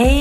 Hey,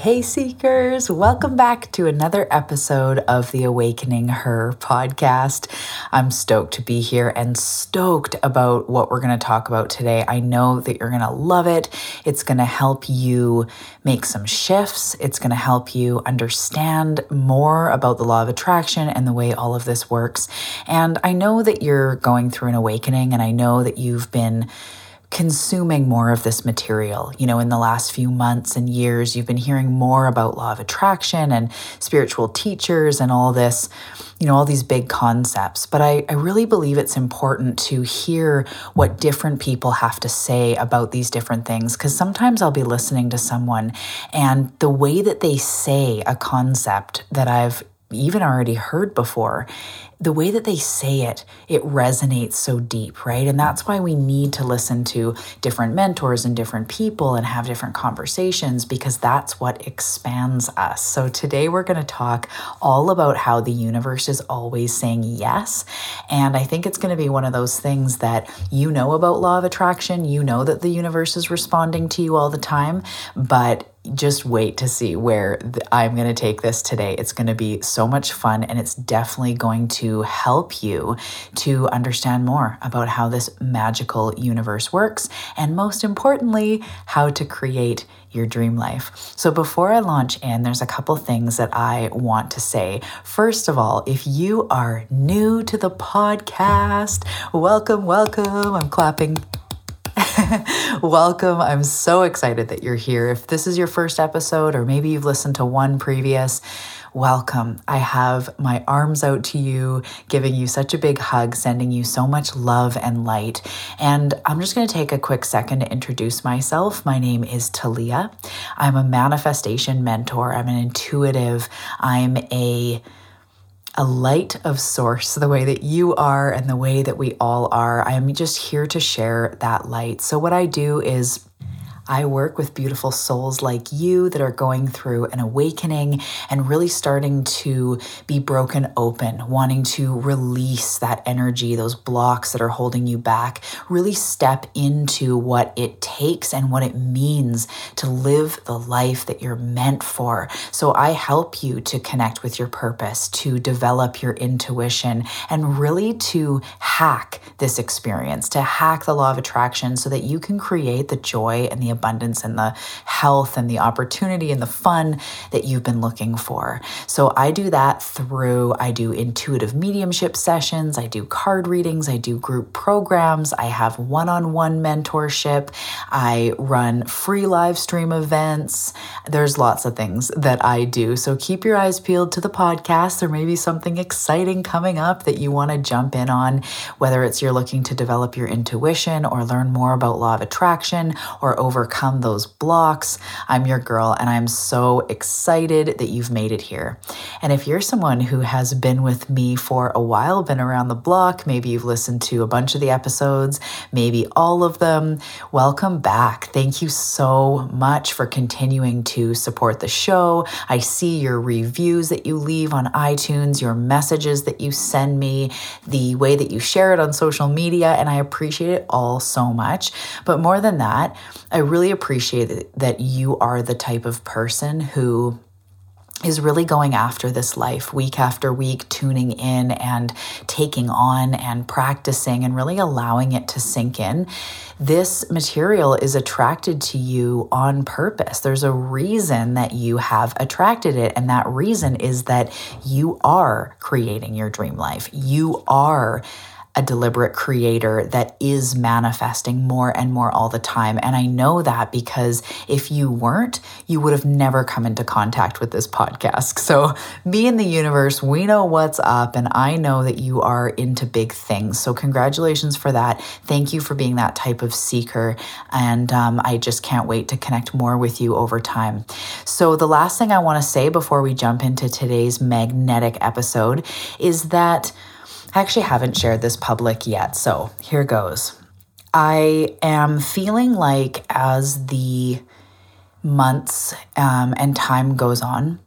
Hey, seekers. Welcome back to another episode of the Awakening Her podcast. I'm stoked to be here and stoked about what we're going to talk about today. I know that you're going to love it. It's going to help you make some shifts, it's going to help you understand more about the law of attraction and the way all of this works. And I know that you're going through an awakening, and I know that you've been consuming more of this material. You know, in the last few months and years, you've been hearing more about law of attraction and spiritual teachers and all this, you know, all these big concepts. But I, I really believe it's important to hear what different people have to say about these different things. Because sometimes I'll be listening to someone and the way that they say a concept that I've even already heard before the way that they say it, it resonates so deep, right? And that's why we need to listen to different mentors and different people and have different conversations because that's what expands us. So today we're going to talk all about how the universe is always saying yes. And I think it's going to be one of those things that you know about law of attraction, you know that the universe is responding to you all the time, but just wait to see where I'm going to take this today. It's going to be so much fun and it's definitely going to to help you to understand more about how this magical universe works, and most importantly, how to create your dream life. So, before I launch in, there's a couple things that I want to say. First of all, if you are new to the podcast, welcome, welcome. I'm clapping Welcome. I'm so excited that you're here. If this is your first episode, or maybe you've listened to one previous, welcome. I have my arms out to you, giving you such a big hug, sending you so much love and light. And I'm just going to take a quick second to introduce myself. My name is Talia. I'm a manifestation mentor, I'm an intuitive, I'm a a light of source, the way that you are and the way that we all are. I'm just here to share that light. So, what I do is I work with beautiful souls like you that are going through an awakening and really starting to be broken open, wanting to release that energy, those blocks that are holding you back, really step into what it takes and what it means to live the life that you're meant for. So I help you to connect with your purpose, to develop your intuition, and really to hack this experience, to hack the law of attraction so that you can create the joy and the abundance and the health and the opportunity and the fun that you've been looking for. So I do that through I do intuitive mediumship sessions, I do card readings, I do group programs, I have one-on-one mentorship, I run free live stream events. There's lots of things that I do. So keep your eyes peeled to the podcast. There may be something exciting coming up that you want to jump in on, whether it's you're looking to develop your intuition or learn more about law of attraction or over overcome those blocks. I'm your girl, and I'm so excited that you've made it here. And if you're someone who has been with me for a while, been around the block, maybe you've listened to a bunch of the episodes, maybe all of them, welcome back. Thank you so much for continuing to support the show. I see your reviews that you leave on iTunes, your messages that you send me, the way that you share it on social media, and I appreciate it all so much. But more than that, I really appreciate that you are the type of person who is really going after this life week after week, tuning in and taking on and practicing and really allowing it to sink in. This material is attracted to you on purpose. There's a reason that you have attracted it, and that reason is that you are creating your dream life. You are a deliberate creator that is manifesting more and more all the time. And I know that because if you weren't, you would have never come into contact with this podcast. So, me and the universe, we know what's up, and I know that you are into big things. So, congratulations for that. Thank you for being that type of seeker. And um, I just can't wait to connect more with you over time. So, the last thing I want to say before we jump into today's magnetic episode is that I actually haven't shared this public yet. So, here goes. I am feeling like as the months um, and time goes on,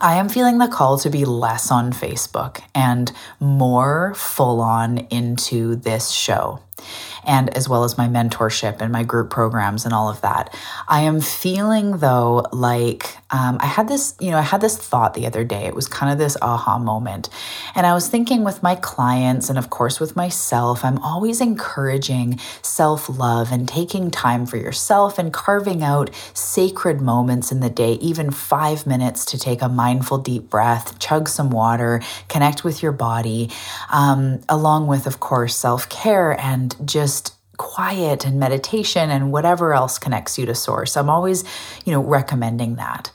I am feeling the call to be less on Facebook and more full on into this show and as well as my mentorship and my group programs and all of that. I am feeling though like um, I had this, you know, I had this thought the other day. It was kind of this aha moment. And I was thinking with my clients and of course with myself, I'm always encouraging self love and taking time for yourself and carving out sacred moments in the day, even five minutes to take a mindful deep breath, chug some water, connect with your body, um, along with, of course, self care and just quiet and meditation and whatever else connects you to source. I'm always, you know, recommending that.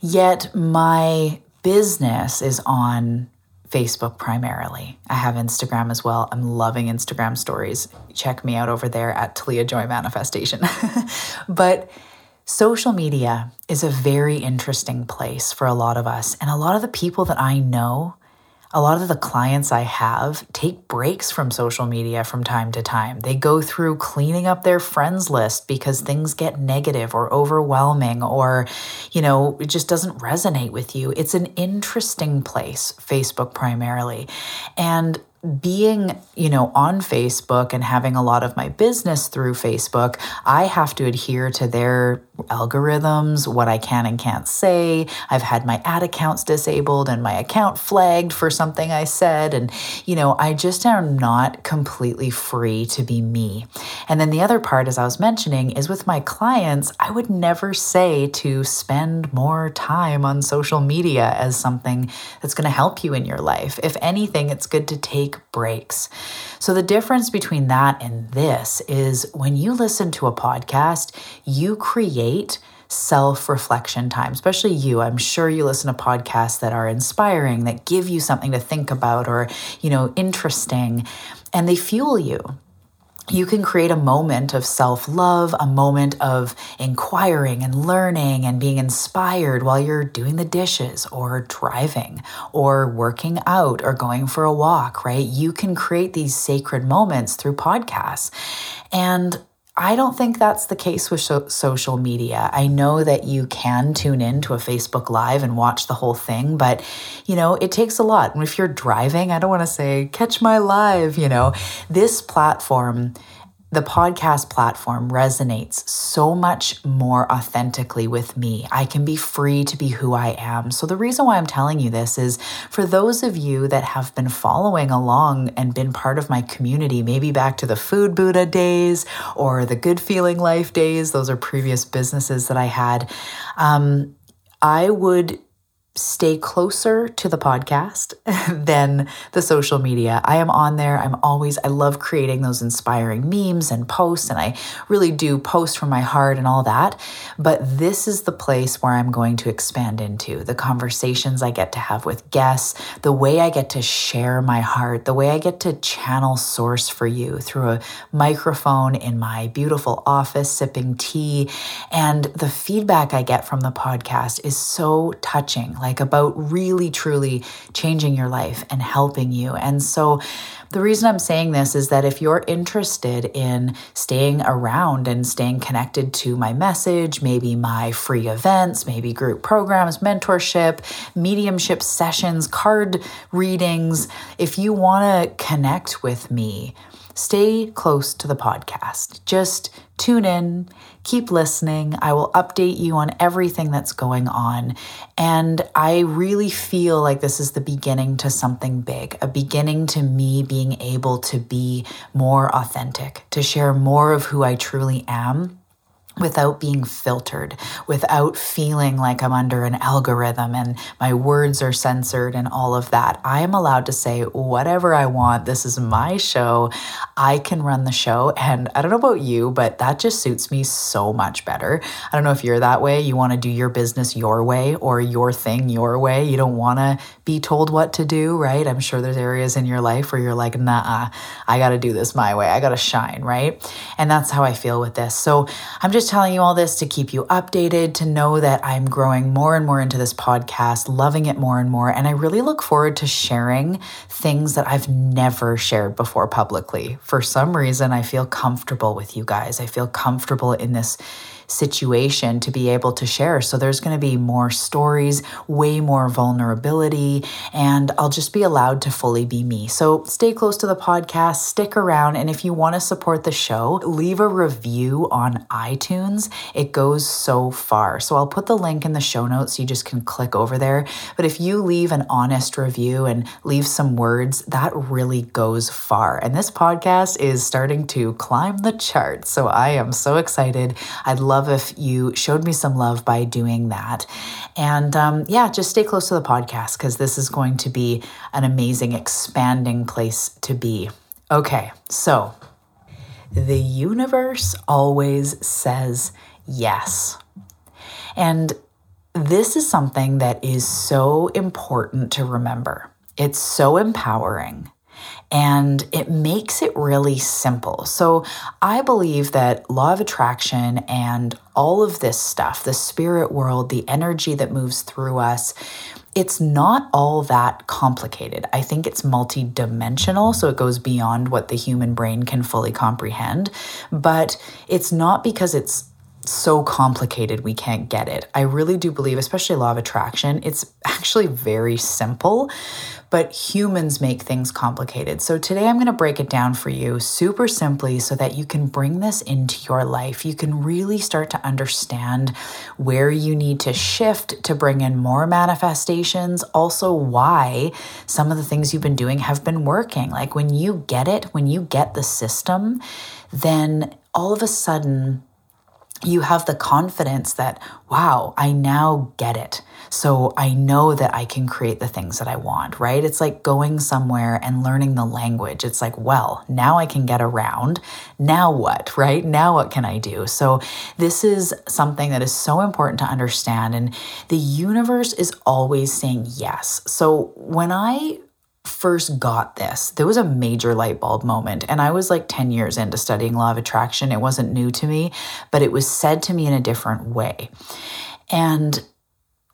Yet my business is on Facebook primarily. I have Instagram as well. I'm loving Instagram stories. Check me out over there at Talia Joy Manifestation. but social media is a very interesting place for a lot of us. And a lot of the people that I know a lot of the clients I have take breaks from social media from time to time. They go through cleaning up their friends list because things get negative or overwhelming or, you know, it just doesn't resonate with you. It's an interesting place, Facebook primarily. And being, you know, on Facebook and having a lot of my business through Facebook, I have to adhere to their algorithms, what I can and can't say. I've had my ad accounts disabled and my account flagged for something I said. And, you know, I just am not completely free to be me. And then the other part, as I was mentioning, is with my clients, I would never say to spend more time on social media as something that's going to help you in your life. If anything, it's good to take breaks. So the difference between that and this is when you listen to a podcast, you create self reflection time, especially you. I'm sure you listen to podcasts that are inspiring, that give you something to think about or, you know, interesting, and they fuel you you can create a moment of self love, a moment of inquiring and learning and being inspired while you're doing the dishes or driving or working out or going for a walk, right? You can create these sacred moments through podcasts. And I don't think that's the case with social media. I know that you can tune in to a Facebook Live and watch the whole thing, but you know, it takes a lot. And if you're driving, I don't want to say, catch my live, you know, this platform the podcast platform resonates so much more authentically with me. I can be free to be who I am. So, the reason why I'm telling you this is for those of you that have been following along and been part of my community, maybe back to the Food Buddha days or the Good Feeling Life days, those are previous businesses that I had. Um, I would stay closer to the podcast than the social media. I am on there. I'm always, I love creating those inspiring memes and posts, and I really do post from my heart and all that. But this is the place where I'm going to expand into the conversations I get to have with guests, the way I get to share my heart, the way I get to channel source for you through a microphone in my beautiful office, sipping tea. And the feedback I get from the podcast is so touching. Like like about really truly changing your life and helping you. And so the reason I'm saying this is that if you're interested in staying around and staying connected to my message, maybe my free events, maybe group programs, mentorship, mediumship sessions, card readings, if you want to connect with me, stay close to the podcast. Just tune in, keep listening. I will update you on everything that's going on. And I really feel like this is the beginning to something big, a beginning to me being able to be more authentic, to share more of who I truly am without being filtered, without feeling like I'm under an algorithm and my words are censored and all of that. I am allowed to say whatever I want. This is my show. I can run the show. And I don't know about you, but that just suits me so much better. I don't know if you're that way. You want to do your business your way or your thing your way. You don't want to be told what to do, right? I'm sure there's areas in your life where you're like, nah, I got to do this my way. I got to shine, right? And that's how I feel with this. So I'm telling you all this to keep you updated, to know that I'm growing more and more into this podcast, loving it more and more. And I really look forward to sharing things that I've never shared before publicly. For some reason, I feel comfortable with you guys. I feel comfortable in this situation to be able to share. So there's going to be more stories, way more vulnerability, and I'll just be allowed to fully be me. So stay close to the podcast, stick around, and if you want to support the show, leave a review on iTunes. It goes so far. So I'll put the link in the show notes so you just can click over there. But if you leave an honest review and leave some words, that really goes far. And this podcast is starting to climb the charts. So I am so excited. I'd love love if you showed me some love by doing that. And um, yeah, just stay close to the podcast because this is going to be an amazing, expanding place to be. Okay, so the universe always says yes. And this is something that is so important to remember. It's so empowering and it makes it really simple. So I believe that law of attraction and all of this stuff, the spirit world, the energy that moves through us, it's not all that complicated. I think it's multidimensional, so it goes beyond what the human brain can fully comprehend. But it's not because it's so complicated we can't get it. I really do believe, especially law of attraction, it's actually very simple but humans make things complicated. So today I'm going to break it down for you super simply so that you can bring this into your life. You can really start to understand where you need to shift to bring in more manifestations, also why some of the things you've been doing have been working. Like when you get it, when you get the system, then all of a sudden, you have the confidence that, wow, I now get it. So I know that I can create the things that I want, right? It's like going somewhere and learning the language. It's like, well, now I can get around. Now what, right? Now what can I do? So this is something that is so important to understand. And the universe is always saying yes. So when I first got this, there was a major light bulb moment. And I was like 10 years into studying law of attraction. It wasn't new to me, but it was said to me in a different way. And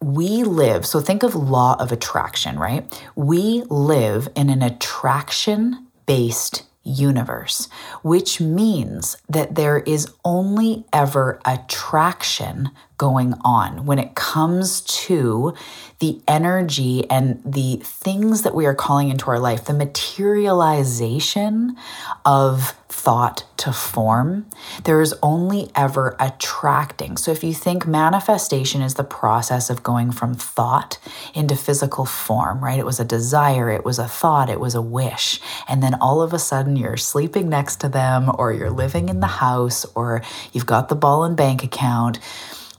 we live, so think of law of attraction, right? We live in an attraction based universe, which means that there is only ever attraction going on when it comes to the energy and the things that we are calling into our life, the materialization of thought to form. There is only ever attracting. So if you think manifestation is the process of going from thought into physical form, right? It was a desire, it was a thought, it was a wish. And then all of a sudden you're sleeping next to them, or you're living in the house, or you've got the ball and bank account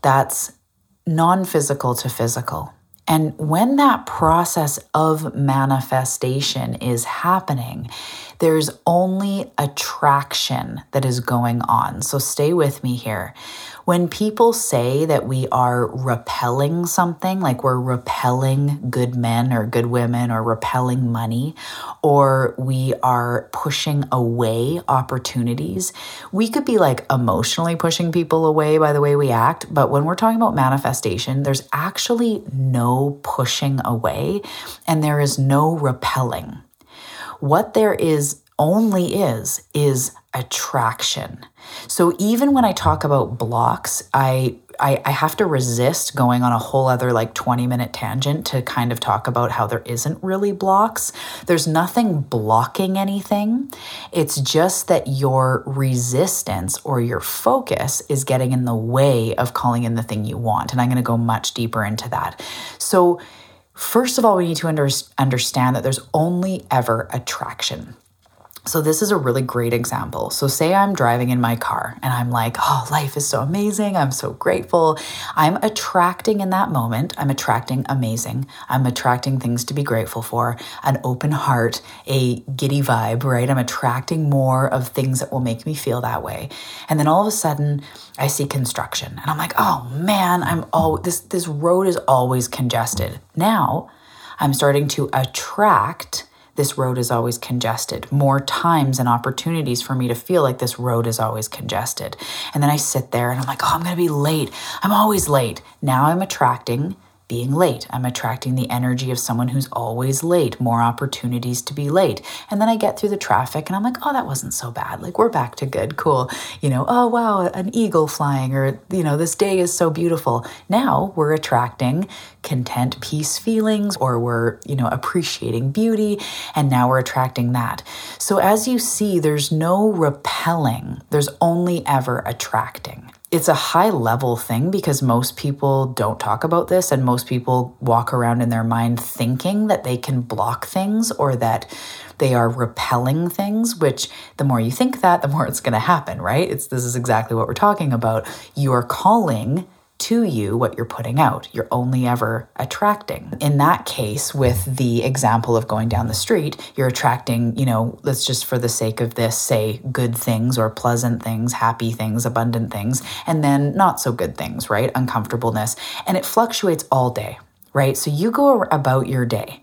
that's non physical to physical. And when that process of manifestation is happening, there's only attraction that is going on. So stay with me here. When people say that we are repelling something, like we're repelling good men or good women or repelling money, or we are pushing away opportunities, we could be like emotionally pushing people away by the way we act. But when we're talking about manifestation, there's actually no pushing away and there is no repelling. What there is only is, is attraction. So even when I talk about blocks, I, I, I have to resist going on a whole other like 20 minute tangent to kind of talk about how there isn't really blocks. There's nothing blocking anything. It's just that your resistance or your focus is getting in the way of calling in the thing you want. And I'm going to go much deeper into that. So First of all, we need to under- understand that there's only ever attraction. So, this is a really great example. So, say I'm driving in my car and I'm like, oh, life is so amazing. I'm so grateful. I'm attracting in that moment, I'm attracting amazing. I'm attracting things to be grateful for, an open heart, a giddy vibe, right? I'm attracting more of things that will make me feel that way. And then all of a sudden, I see construction and I'm like, oh man, I'm all this this road is always congested. Now I'm starting to attract this road is always congested, more times and opportunities for me to feel like this road is always congested. And then I sit there and I'm like, oh, I'm going to be late. I'm always late. Now I'm attracting being late. I'm attracting the energy of someone who's always late, more opportunities to be late. And then I get through the traffic and I'm like, oh, that wasn't so bad. Like, we're back to good, cool. You know, oh, wow, an eagle flying, or, you know, this day is so beautiful. Now we're attracting content, peace feelings, or we're, you know, appreciating beauty. And now we're attracting that. So as you see, there's no repelling, there's only ever attracting it's a high level thing because most people don't talk about this and most people walk around in their mind thinking that they can block things or that they are repelling things which the more you think that the more it's going to happen right? It's this is exactly what we're talking about. You are calling to you what you're putting out. You're only ever attracting. In that case, with the example of going down the street, you're attracting, you know, let's just for the sake of this say good things or pleasant things, happy things, abundant things, and then not so good things, right? Uncomfortableness. And it fluctuates all day, right? So you go about your day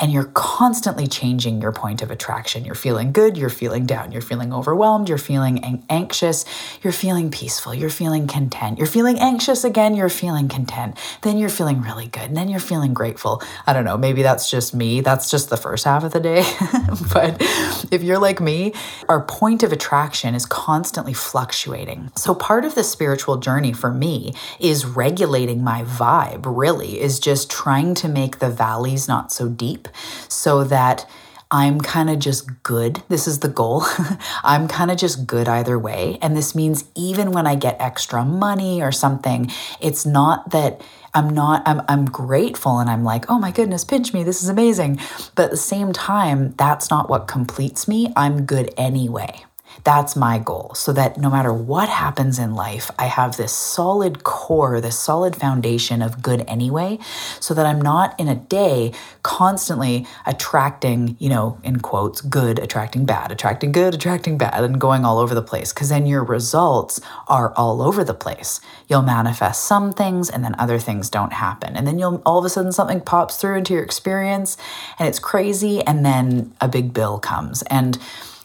and you're constantly changing your point of attraction. You're feeling good, you're feeling down, you're feeling overwhelmed, you're feeling anxious, you're feeling peaceful, you're feeling content, you're feeling anxious again, you're feeling content, then you're feeling really good, and then you're feeling grateful. I don't know, maybe that's just me, that's just the first half of the day. but if you're like me, our point of attraction is constantly fluctuating. So part of the spiritual journey for me is regulating my vibe, really, is just trying to make the valleys not so deep so that I'm kind of just good. This is the goal. I'm kind of just good either way. And this means even when I get extra money or something, it's not that I'm not, I'm, I'm grateful and I'm like, oh my goodness, pinch me. This is amazing. But at the same time, that's not what completes me. I'm good anyway. That's my goal so that no matter what happens in life, I have this solid core, this solid foundation of good anyway, so that I'm not in a day constantly attracting, you know, in quotes, good, attracting bad, attracting good, attracting bad, and going all over the place. Because then your results are all over the place. You'll manifest some things and then other things don't happen. And then you'll all of a sudden something pops through into your experience and it's crazy. And then a big bill comes. And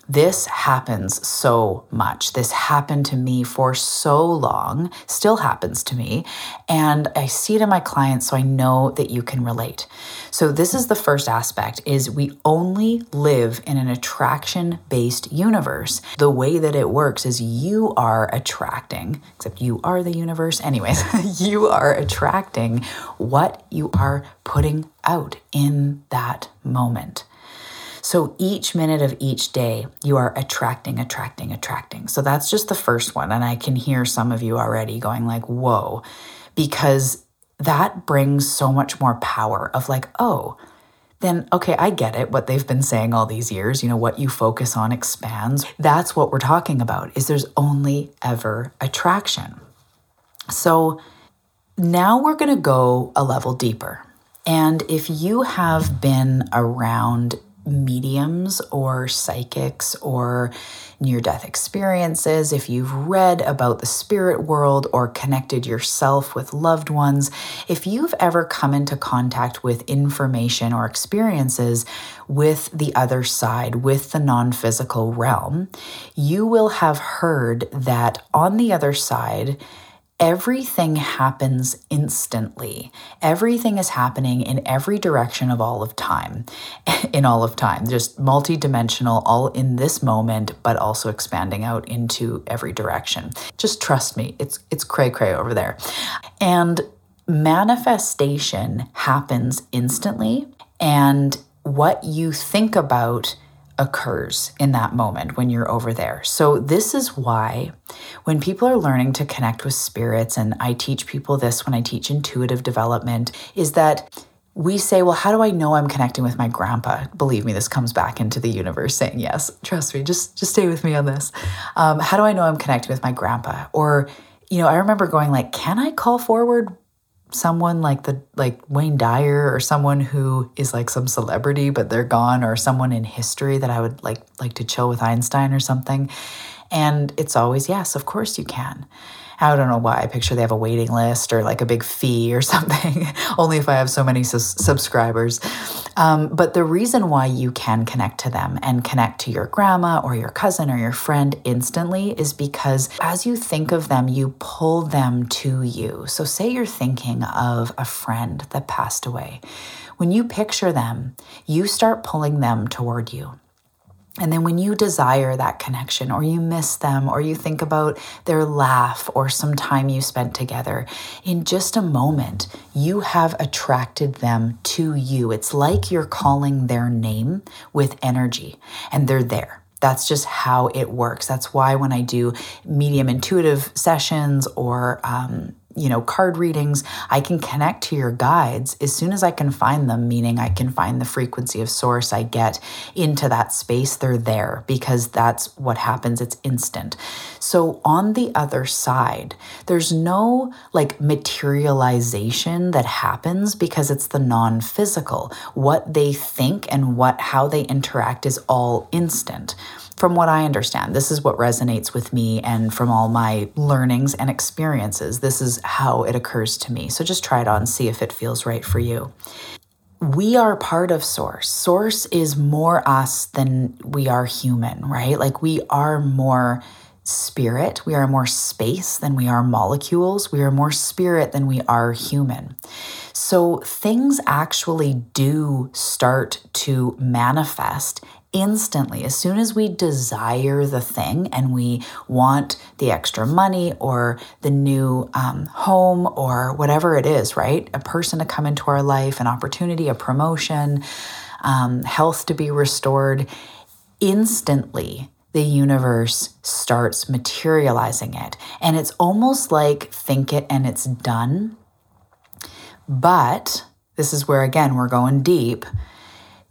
this happens so much. This happened to me for so long, still happens to me. And I see it in my clients, so I know that you can relate. So this is the first aspect is we only live in an attraction-based universe. The way that it works is you are attracting, except you are the universe. Anyways, you are attracting what you are putting out in that moment. So each minute of each day, you are attracting, attracting, attracting. So that's just the first one. And I can hear some of you already going like, whoa, because that brings so much more power of like, oh, then okay, I get it. What they've been saying all these years, you know, what you focus on expands. That's what we're talking about is there's only ever attraction. So now we're going to go a level deeper. And if you have been around mediums or psychics or near death experiences, if you've read about the spirit world or connected yourself with loved ones, if you've ever come into contact with information or experiences with the other side, with the non physical realm, you will have heard that on the other side, everything happens instantly. Everything is happening in every direction of all of time, in all of time, just multidimensional, all in this moment, but also expanding out into every direction. Just trust me, it's it's cray cray over there. And manifestation happens instantly, and what you think about occurs in that moment when you're over there. So, this is why when people are learning to connect with spirits, and I teach people this when I teach intuitive development, is that we say, well, how do I know I'm connecting with my grandpa? Believe me, this comes back into the universe saying yes. Trust me, just just stay with me on this. Um, how do I know I'm connecting with my grandpa? Or, you know, I remember going like, can I call forward someone like the like Wayne Dyer or someone who is like some celebrity but they're gone or someone in history that I would like like to chill with Einstein or something. And it's always yes, of course you can. I don't know why. I picture they have a waiting list or like a big fee or something, only if I have so many su- subscribers. Um, but the reason why you can connect to them and connect to your grandma or your cousin or your friend instantly is because as you think of them, you pull them to you. So, say you're thinking of a friend that passed away. When you picture them, you start pulling them toward you. And then when you desire that connection, or you miss them, or you think about their laugh or some time you spent together, in just a moment, you have attracted them to you. It's like you're calling their name with energy, and they're there. That's just how it works. That's why when I do medium intuitive sessions or um, you know, card readings, I can connect to your guides as soon as I can find them, meaning I can find the frequency of source I get into that space. They're there because that's what happens. It's instant. So on the other side, there's no like materialization that happens because it's the non physical. What they think and what, how they interact is all instant from what I understand, this is what resonates with me, and from all my learnings and experiences, this is how it occurs to me. So just try it on, see if it feels right for you. We are part of Source. Source is more us than we are human, right? Like we are more spirit. We are more space than we are molecules. We are more spirit than we are human. So things actually do start to manifest instantly. As soon as we desire the thing and we want the extra money or the new um, home or whatever it is, right? A person to come into our life, an opportunity, a promotion, um, health to be restored, instantly the universe starts materializing it. And it's almost like think it and it's done. But this is where, again, we're going deep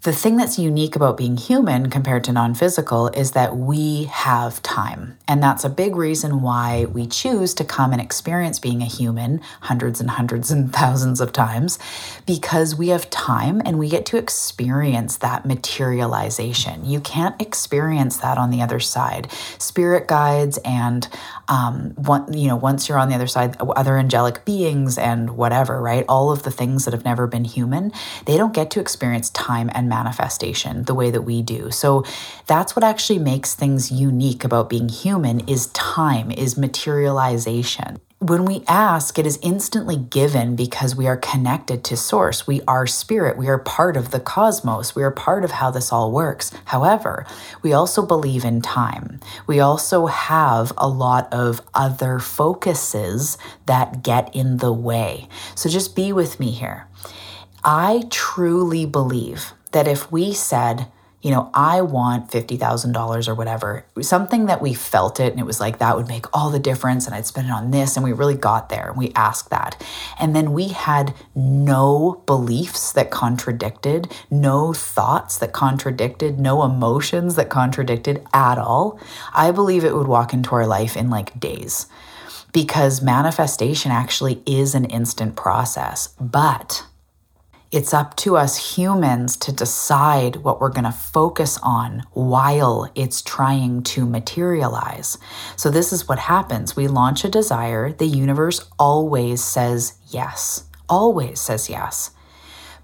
the thing that's unique about being human compared to non physical is that we have time. And that's a big reason why we choose to come and experience being a human hundreds and hundreds and thousands of times because we have time and we get to experience that materialization. You can't experience that on the other side. Spirit guides and um, one, you know, once you're on the other side, other angelic beings and whatever, right? All of the things that have never been human, they don't get to experience time and manifestation the way that we do. So that's what actually makes things unique about being human is time, is materialization when we ask, it is instantly given because we are connected to Source. We are spirit. We are part of the cosmos. We are part of how this all works. However, we also believe in time. We also have a lot of other focuses that get in the way. So just be with me here. I truly believe that if we said, you know, I want $50,000 or whatever, something that we felt it and it was like that would make all the difference and I'd spend it on this. And we really got there and we asked that. And then we had no beliefs that contradicted, no thoughts that contradicted, no emotions that contradicted at all. I believe it would walk into our life in like days because manifestation actually is an instant process. But it's up to us humans to decide what we're going to focus on while it's trying to materialize. So, this is what happens we launch a desire, the universe always says yes, always says yes.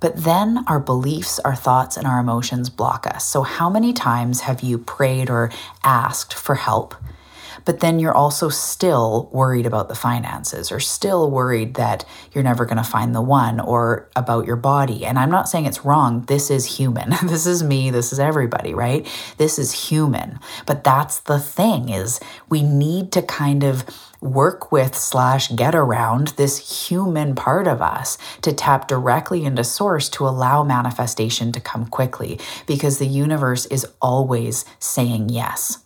But then our beliefs, our thoughts, and our emotions block us. So, how many times have you prayed or asked for help? But then you're also still worried about the finances or still worried that you're never going to find the one or about your body. And I'm not saying it's wrong. This is human. this is me. This is everybody, right? This is human. But that's the thing is we need to kind of work with slash get around this human part of us to tap directly into source to allow manifestation to come quickly because the universe is always saying yes.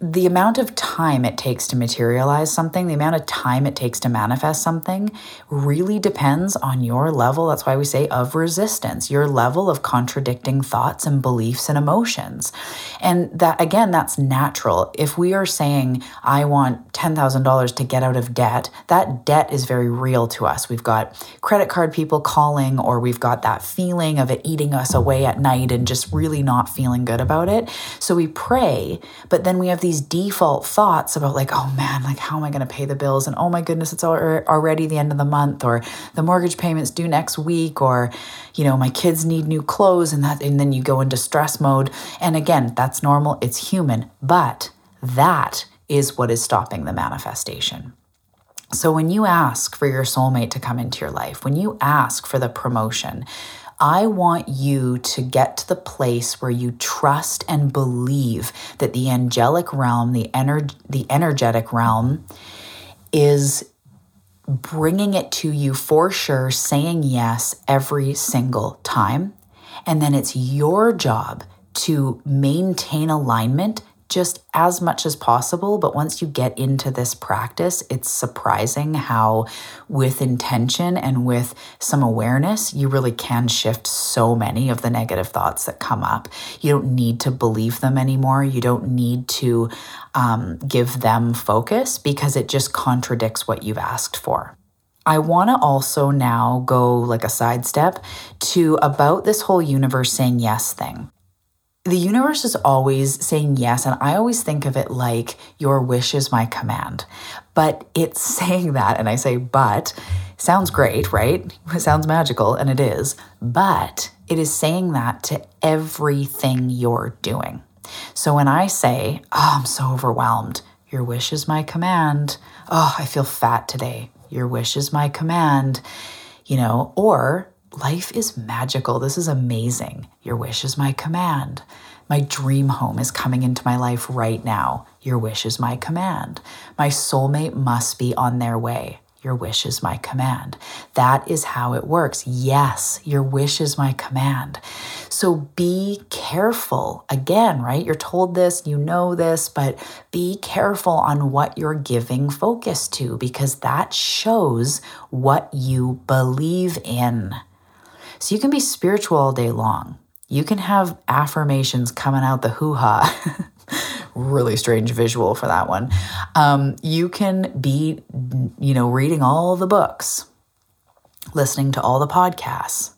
The amount of time it takes to materialize something, the amount of time it takes to manifest something really depends on your level. That's why we say of resistance, your level of contradicting thoughts and beliefs and emotions. And that, again, that's natural. If we are saying, I want $10,000 to get out of debt, that debt is very real to us. We've got credit card people calling, or we've got that feeling of it eating us away at night and just really not feeling good about it. So we pray, but then we have these default thoughts about like, oh man, like how am I going to pay the bills? And oh my goodness, it's already the end of the month, or the mortgage payments due next week, or you know, my kids need new clothes, and that, and then you go into stress mode. And again, that's normal. It's human, but that is what is stopping the manifestation. So, when you ask for your soulmate to come into your life, when you ask for the promotion, I want you to get to the place where you trust and believe that the angelic realm, the, ener- the energetic realm, is bringing it to you for sure, saying yes every single time. And then it's your job to maintain alignment just as much as possible. But once you get into this practice, it's surprising how, with intention and with some awareness, you really can shift so many of the negative thoughts that come up. You don't need to believe them anymore. You don't need to um, give them focus because it just contradicts what you've asked for. I want to also now go like a sidestep to about this whole universe saying yes thing the universe is always saying yes. And I always think of it like your wish is my command. But it's saying that, and I say, but sounds great, right? It sounds magical, and it is. But it is saying that to everything you're doing. So when I say, oh, I'm so overwhelmed, your wish is my command. Oh, I feel fat today. Your wish is my command. You know, or Life is magical. This is amazing. Your wish is my command. My dream home is coming into my life right now. Your wish is my command. My soulmate must be on their way. Your wish is my command. That is how it works. Yes, your wish is my command. So be careful. Again, right? You're told this, you know this, but be careful on what you're giving focus to because that shows what you believe in. So you can be spiritual all day long. You can have affirmations coming out the hoo ha. really strange visual for that one. Um, you can be, you know, reading all the books, listening to all the podcasts.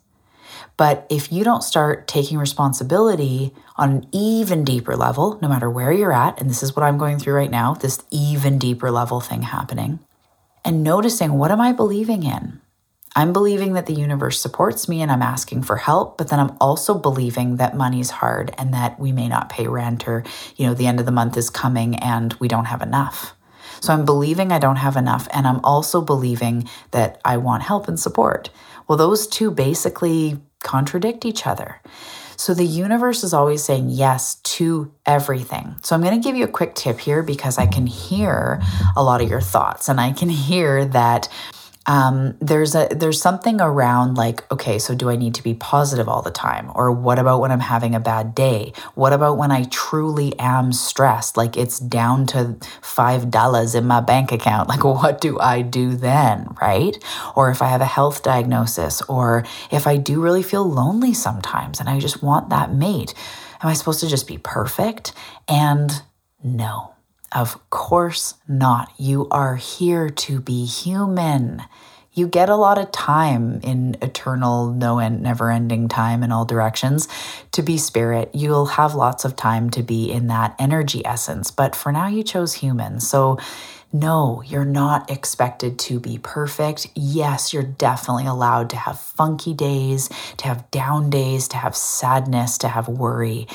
But if you don't start taking responsibility on an even deeper level, no matter where you're at, and this is what I'm going through right now, this even deeper level thing happening, and noticing what am I believing in? I'm believing that the universe supports me and I'm asking for help, but then I'm also believing that money's hard and that we may not pay rent or, you know, the end of the month is coming and we don't have enough. So I'm believing I don't have enough and I'm also believing that I want help and support. Well, those two basically contradict each other. So the universe is always saying yes to everything. So I'm going to give you a quick tip here because I can hear a lot of your thoughts and I can hear that um, there's a there's something around like okay so do i need to be positive all the time? Or what about when i'm having a bad day? What about when i truly am stressed? Like it's down to five dollars in my bank account. Like what do i do then right? Or if i have a health diagnosis or if i do really feel lonely sometimes and i just want that mate am i supposed to just be perfect? And no of course not. You are here to be human. You get a lot of time in eternal, no end, never ending time in all directions to be spirit. You'll have lots of time to be in that energy essence. But for now, you chose human. So no, you're not expected to be perfect. Yes, you're definitely allowed to have funky days, to have down days, to have sadness, to have worry.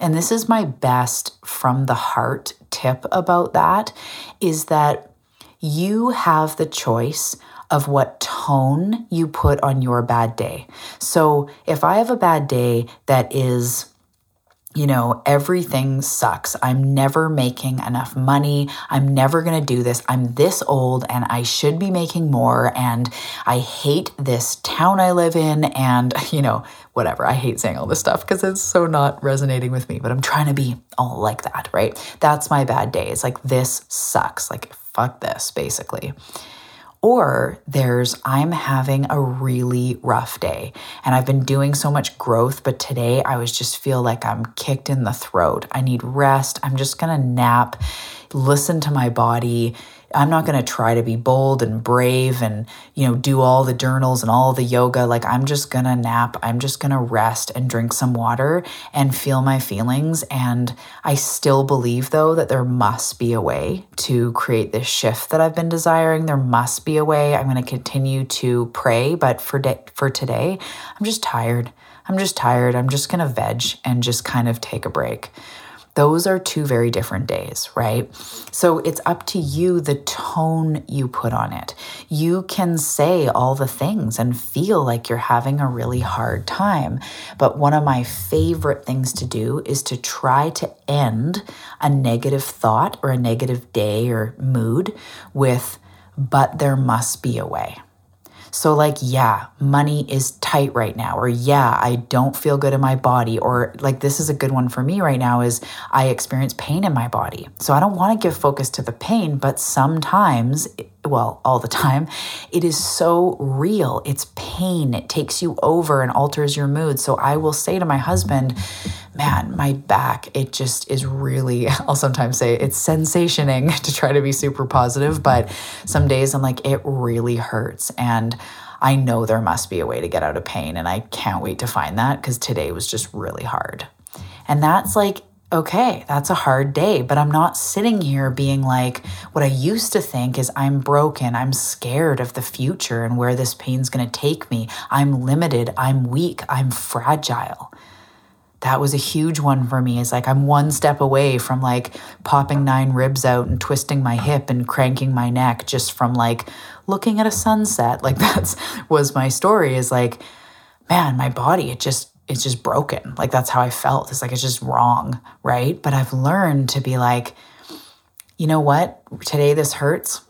And this is my best from the heart tip about that is that you have the choice of what tone you put on your bad day. So if I have a bad day that is you know, everything sucks. I'm never making enough money. I'm never going to do this. I'm this old and I should be making more. And I hate this town I live in. And, you know, whatever. I hate saying all this stuff because it's so not resonating with me, but I'm trying to be all like that, right? That's my bad days. Like, this sucks. Like, fuck this, basically. Or there's, I'm having a really rough day and I've been doing so much growth, but today I was just feel like I'm kicked in the throat. I need rest. I'm just gonna nap, listen to my body, I'm not going to try to be bold and brave and, you know, do all the journals and all the yoga. Like, I'm just going to nap. I'm just going to rest and drink some water and feel my feelings. And I still believe, though, that there must be a way to create this shift that I've been desiring. There must be a way. I'm going to continue to pray. But for, de- for today, I'm just tired. I'm just tired. I'm just going to veg and just kind of take a break. Those are two very different days, right? So it's up to you the tone you put on it. You can say all the things and feel like you're having a really hard time. But one of my favorite things to do is to try to end a negative thought or a negative day or mood with, but there must be a way. So, like, yeah, money is tight right now, or yeah, I don't feel good in my body, or like, this is a good one for me right now is I experience pain in my body. So, I don't want to give focus to the pain, but sometimes, well, all the time, it is so real. It's pain. It takes you over and alters your mood. So, I will say to my husband, man, my back, it just is really, I'll sometimes say it's sensationing to try to be super positive, but some days I'm like, it really hurts. And I know there must be a way to get out of pain. And I can't wait to find that because today was just really hard. And that's like, okay, that's a hard day, but I'm not sitting here being like, what I used to think is I'm broken, I'm scared of the future and where this pain's gonna take me. I'm limited, I'm weak, I'm fragile that was a huge one for me. Is like I'm one step away from like popping nine ribs out and twisting my hip and cranking my neck just from like looking at a sunset. Like that's was my story is like, man, my body, it just it's just broken. Like that's how I felt. It's like it's just wrong, right? But I've learned to be like, you know what? Today this hurts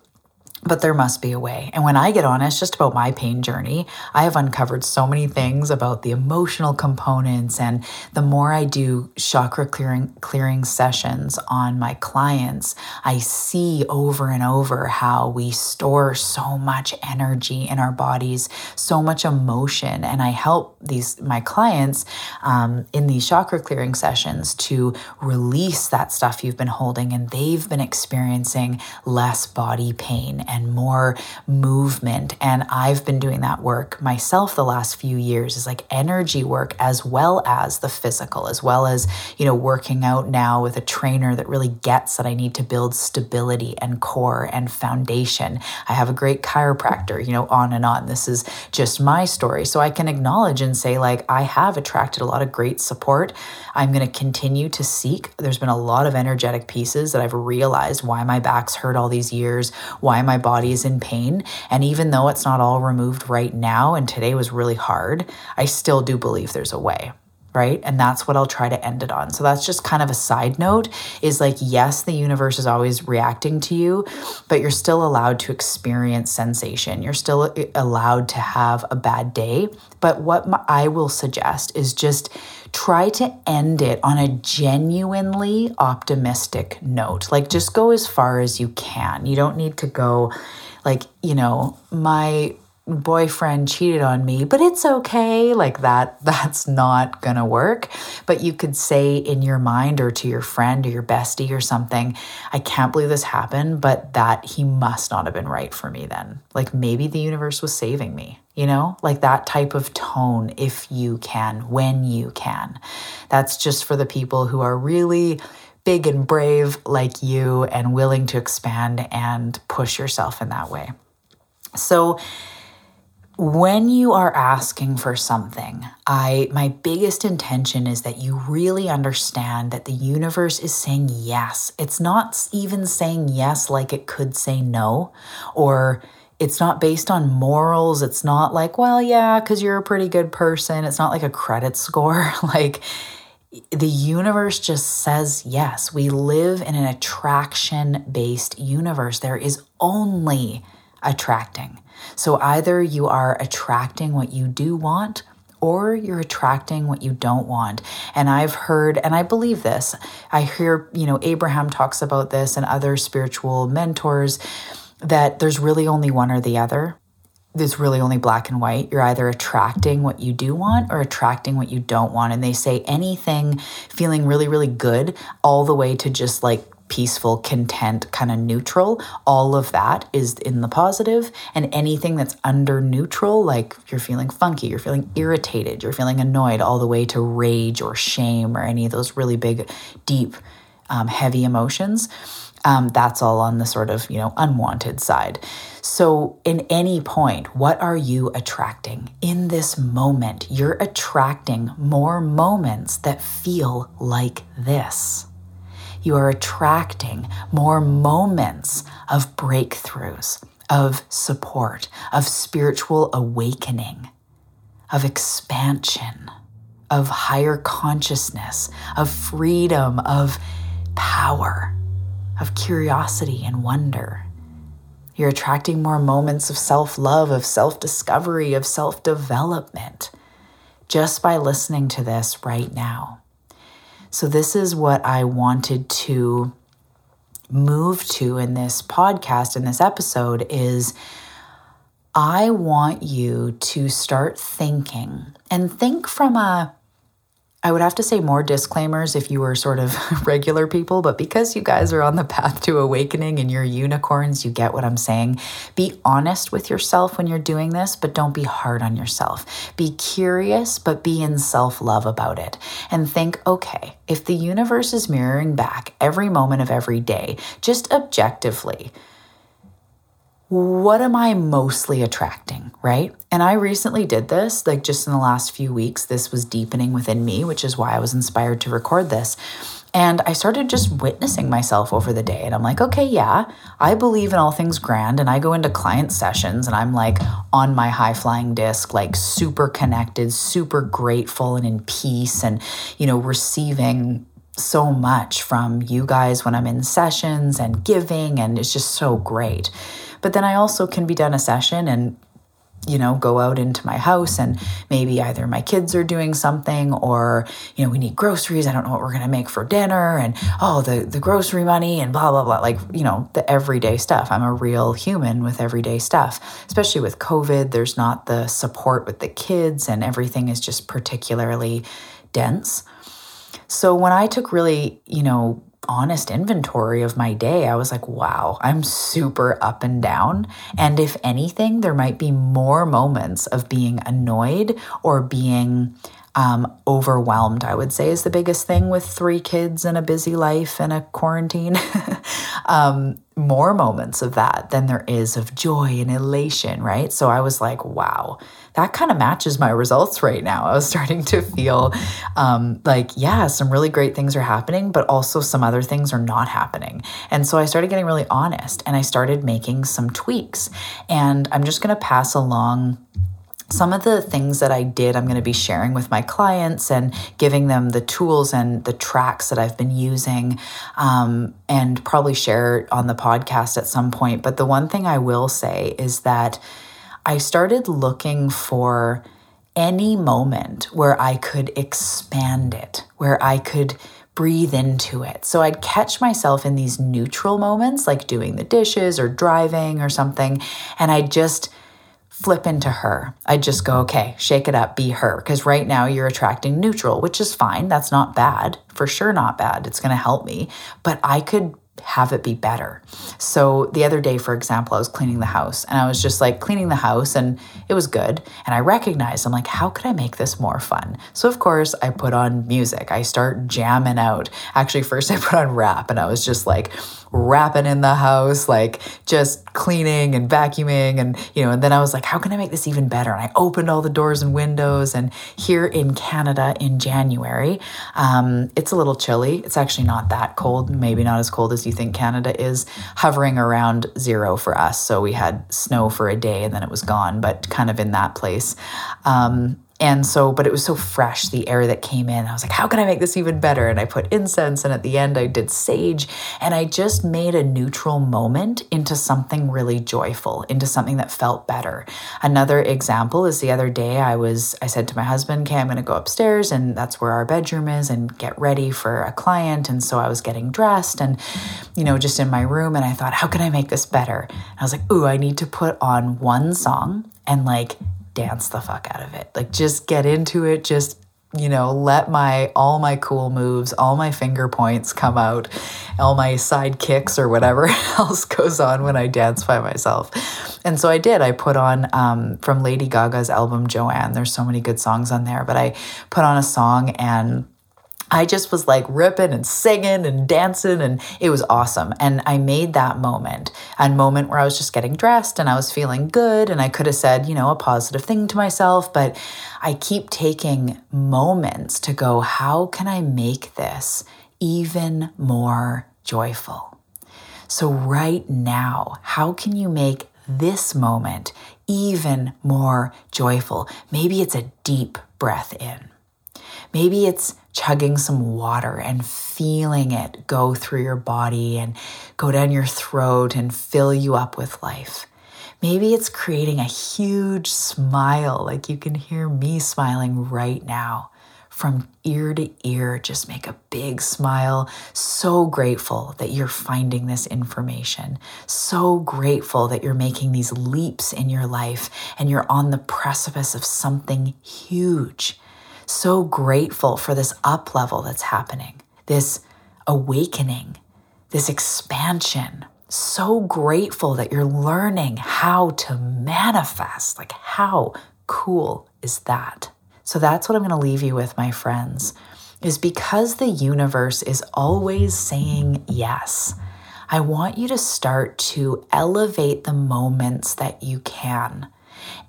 but there must be a way. And when I get honest just about my pain journey, I have uncovered so many things about the emotional components and the more I do chakra clearing clearing sessions on my clients, I see over and over how we store so much energy in our bodies, so much emotion, and I help these my clients um, in these chakra clearing sessions to release that stuff you've been holding, and they've been experiencing less body pain and more movement. And I've been doing that work myself the last few years is like energy work as well as the physical, as well as, you know, working out now with a trainer that really gets that I need to build stability and core and foundation. I have a great chiropractor, you know, on and on. This is just my story. So I can acknowledge and say, like, I have attracted a lot of great support. I'm going to continue to seek. There's been a lot of energetic pieces that I've realized why my back's hurt all these years, why my body is in pain. And even though it's not all removed right now, and today was really hard, I still do believe there's a way right? And that's what i'll try to end it on. So that's just kind of a side note is like yes the universe is always reacting to you but you're still allowed to experience sensation. You're still uh, allowed to have a bad day. But what i will suggest is just try to end it on a genuinely optimistic note. Like just go as far as you can. You don't need to go like you know my boyfriend cheated on me, but it's okay. Like that, that's not gonna work. But you could say in your mind or to your friend or your bestie or something, I can't believe this happened, but that he must not have been right for me then. Like maybe the universe was saving me, you know, like that type of tone, if you can, when you can. That's just for the people who are really big and brave like you and willing to expand and push yourself in that way. So, when you are asking for something, I my biggest intention is that you really understand that the universe is saying yes. It's not even saying yes like it could say no or it's not based on morals. It's not like, well, yeah, cuz you're a pretty good person. It's not like a credit score. like the universe just says yes. We live in an attraction based universe. There is only attracting. So either you are attracting what you do want or you're attracting what you don't want. And I've heard, and I believe this, I hear, you know, Abraham talks about this and other spiritual mentors that there's really only one or the other. There's really only black and white. You're either attracting what you do want or attracting what you don't want. And they say anything feeling really, really good, all the way to just like peaceful, content, kind of neutral, all of that is in the positive. And anything that's under neutral, like you're feeling funky, you're feeling irritated, you're feeling annoyed, all the way to rage or shame or any of those really big, deep, um, heavy emotions. Um, that's all on the sort of you know unwanted side so in any point what are you attracting in this moment you're attracting more moments that feel like this you are attracting more moments of breakthroughs, of support, of spiritual awakening, of expansion, of higher consciousness, of freedom, of power, of curiosity and wonder. You're attracting more moments of self love, of self discovery, of self development just by listening to this right now. So, this is what I wanted to move to in this podcast, in this episode, is I want you to start thinking and think from a I would have to say more disclaimers if you were sort of regular people, but because you guys are on the path to awakening and you're unicorns, you get what I'm saying. Be honest with yourself when you're doing this, but don't be hard on yourself. Be curious, but be in self love about it. And think, okay, if the universe is mirroring back every moment of every day, just objectively, what am I mostly attracting, right? And I recently did this, like just in the last few weeks, this was deepening within me, which is why I was inspired to record this. And I started just witnessing myself over the day. And I'm like, okay, yeah, I believe in all things grand. And I go into client sessions and I'm like on my high flying disc, like super connected, super grateful and in peace and, you know, receiving so much from you guys when I'm in sessions and giving. And it's just so great. But then I also can be done a session and you know, go out into my house and maybe either my kids are doing something or, you know, we need groceries. I don't know what we're going to make for dinner and, oh, the, the grocery money and blah, blah, blah. Like, you know, the everyday stuff. I'm a real human with everyday stuff, especially with COVID. There's not the support with the kids and everything is just particularly dense. So when I took really, you know, honest inventory of my day, I was like, wow, I'm super up and down. And if anything, there might be more moments of being annoyed or being um, overwhelmed, I would say, is the biggest thing with three kids and a busy life and a quarantine. um, more moments of that than there is of joy and elation, right? So I was like, wow, that kind of matches my results right now. I was starting to feel um, like, yeah, some really great things are happening, but also some other things are not happening. And so I started getting really honest and I started making some tweaks. And I'm just going to pass along some of the things that I did, I'm going to be sharing with my clients and giving them the tools and the tracks that I've been using, um, and probably share on the podcast at some point. But the one thing I will say is that I started looking for any moment where I could expand it, where I could breathe into it. So I'd catch myself in these neutral moments, like doing the dishes or driving or something, and I'd just flip into her. I'd just go, okay, shake it up, be her. Because right now you're attracting neutral, which is fine. That's not bad. For sure, not bad. It's going to help me. But I could have it be better. So the other day, for example, I was cleaning the house and I was just like cleaning the house and it was good. And I recognized, I'm like, how could I make this more fun? So, of course, I put on music. I start jamming out. Actually, first I put on rap and I was just like, rapping in the house, like just cleaning and vacuuming. And, you know, and then I was like, how can I make this even better? And I opened all the doors and windows. And here in Canada in January, um, it's a little chilly. It's actually not that cold, maybe not as cold as you think Canada is, hovering around zero for us. So we had snow for a day and then it was gone, but kind of in that place. Um, And so, but it was so fresh, the air that came in. I was like, how can I make this even better? And I put incense, and at the end, I did sage. And I just made a neutral moment into something really joyful, into something that felt better. Another example is the other day, I was, I said to my husband, okay, I'm going to go upstairs, and that's where our bedroom is, and get ready for a client. And so I was getting dressed and, you know, just in my room. And I thought, how can I make this better? And I was like, ooh, I need to put on one song and like dance the fuck out of it. Like just get into it, just you know, let my all my cool moves, all my finger points come out, all my side kicks or whatever else goes on when I dance by myself. And so I did. I put on um, from Lady Gaga's album Joanne. There's so many good songs on there, but I put on a song and I just was like ripping and singing and dancing, and it was awesome. And I made that moment a moment where I was just getting dressed and I was feeling good. And I could have said, you know, a positive thing to myself, but I keep taking moments to go, how can I make this even more joyful? So, right now, how can you make this moment even more joyful? Maybe it's a deep breath in. Maybe it's chugging some water and feeling it go through your body and go down your throat and fill you up with life. Maybe it's creating a huge smile, like you can hear me smiling right now. From ear to ear, just make a big smile. So grateful that you're finding this information. So grateful that you're making these leaps in your life and you're on the precipice of something huge so grateful for this up level that's happening, this awakening, this expansion. So grateful that you're learning how to manifest. Like, how cool is that? So, that's what I'm going to leave you with, my friends, is because the universe is always saying yes. I want you to start to elevate the moments that you can.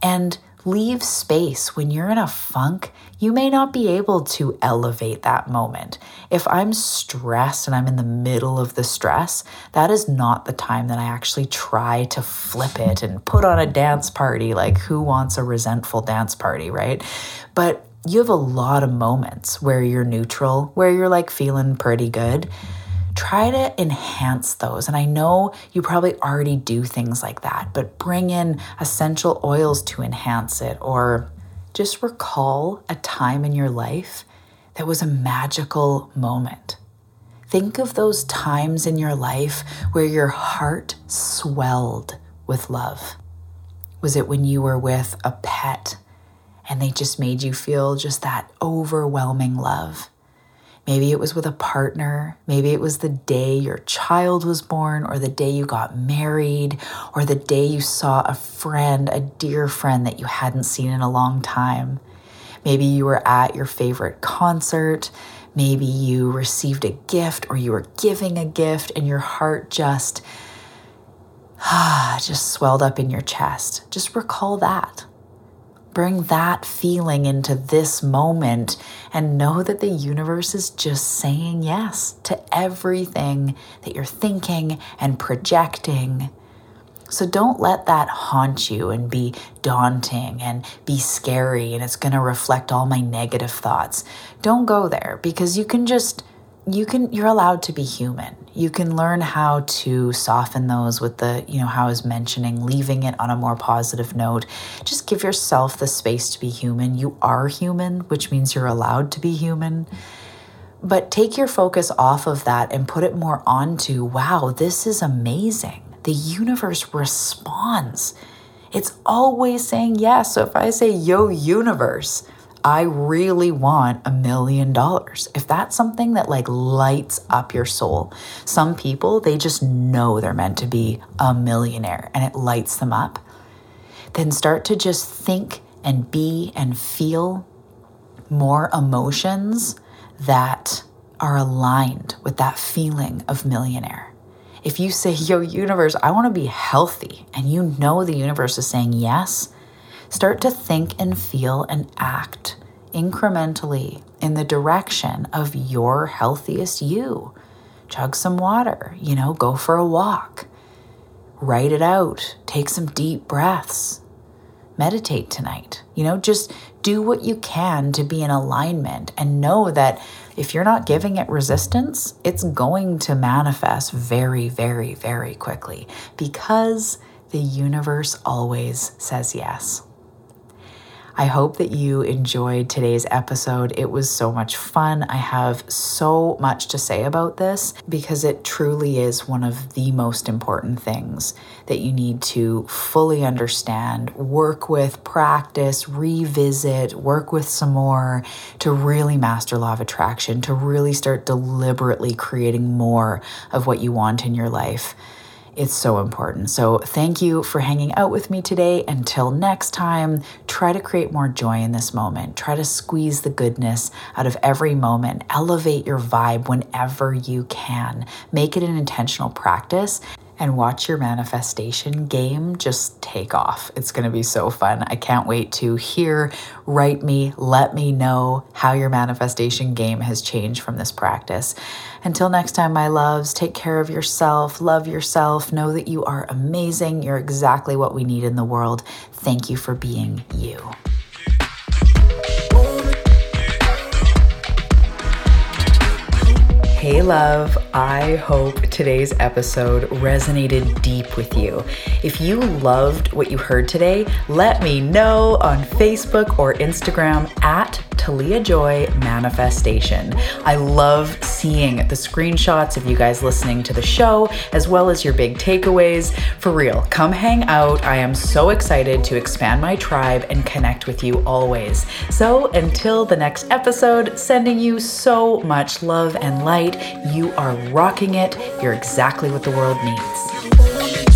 And leave space. When you're in a funk, you may not be able to elevate that moment. If I'm stressed and I'm in the middle of the stress, that is not the time that I actually try to flip it and put on a dance party. Like, who wants a resentful dance party, right? But you have a lot of moments where you're neutral, where you're like feeling pretty good try to enhance those. And I know you probably already do things like that, but bring in essential oils to enhance it or just recall a time in your life that was a magical moment. Think of those times in your life where your heart swelled with love. Was it when you were with a pet and they just made you feel just that overwhelming love? Maybe it was with a partner. Maybe it was the day your child was born, or the day you got married, or the day you saw a friend, a dear friend that you hadn't seen in a long time. Maybe you were at your favorite concert. Maybe you received a gift or you were giving a gift and your heart just ah, just swelled up in your chest. Just recall that. Bring that feeling into this moment and know that the universe is just saying yes to everything that you're thinking and projecting. So don't let that haunt you and be daunting and be scary and it's going to reflect all my negative thoughts. Don't go there because you can just you can you're allowed to be human you can learn how to soften those with the you know how i was mentioning leaving it on a more positive note. Just give yourself the space to be human. You are human which means you're allowed to be human. But take your focus off of that and put it more onto wow this is amazing. The universe responds. It's always saying yes. So if i say yo universe I really want a million dollars. If that's something that like lights up your soul, some people, they just know they're meant to be a millionaire and it lights them up. Then start to just think and be and feel more emotions that are aligned with that feeling of millionaire. If you say, Yo, universe, I want to be healthy, and you know the universe is saying yes, Start to think and feel and act incrementally in the direction of your healthiest you. Chug some water, you know, go for a walk, write it out, take some deep breaths, meditate tonight. You know, just do what you can to be in alignment and know that if you're not giving it resistance, it's going to manifest very, very, very quickly because the universe always says yes. I hope that you enjoyed today's episode. It was so much fun. I have so much to say about this because it truly is one of the most important things that you need to fully understand, work with, practice, revisit, work with some more to really master law of attraction, to really start deliberately creating more of what you want in your life. It's so important. So, thank you for hanging out with me today. Until next time, try to create more joy in this moment. Try to squeeze the goodness out of every moment. Elevate your vibe whenever you can. Make it an intentional practice and watch your manifestation game just take off. It's going to be so fun. I can't wait to hear, write me, let me know how your manifestation game has changed from this practice. Until next time, my loves, take care of yourself, love yourself, know that you are amazing. You're exactly what we need in the world. Thank you for being you. Hey, love. I hope today's episode resonated deep with you. If you loved what you heard today, let me know on Facebook or Instagram at Talia Joy Manifestation. I love seeing the screenshots of you guys listening to the show, as well as your big takeaways. For real, come hang out. I am so excited to expand my tribe and connect with you always. So until the next episode, sending you so much love and light. You are rocking it. You're exactly what the world needs.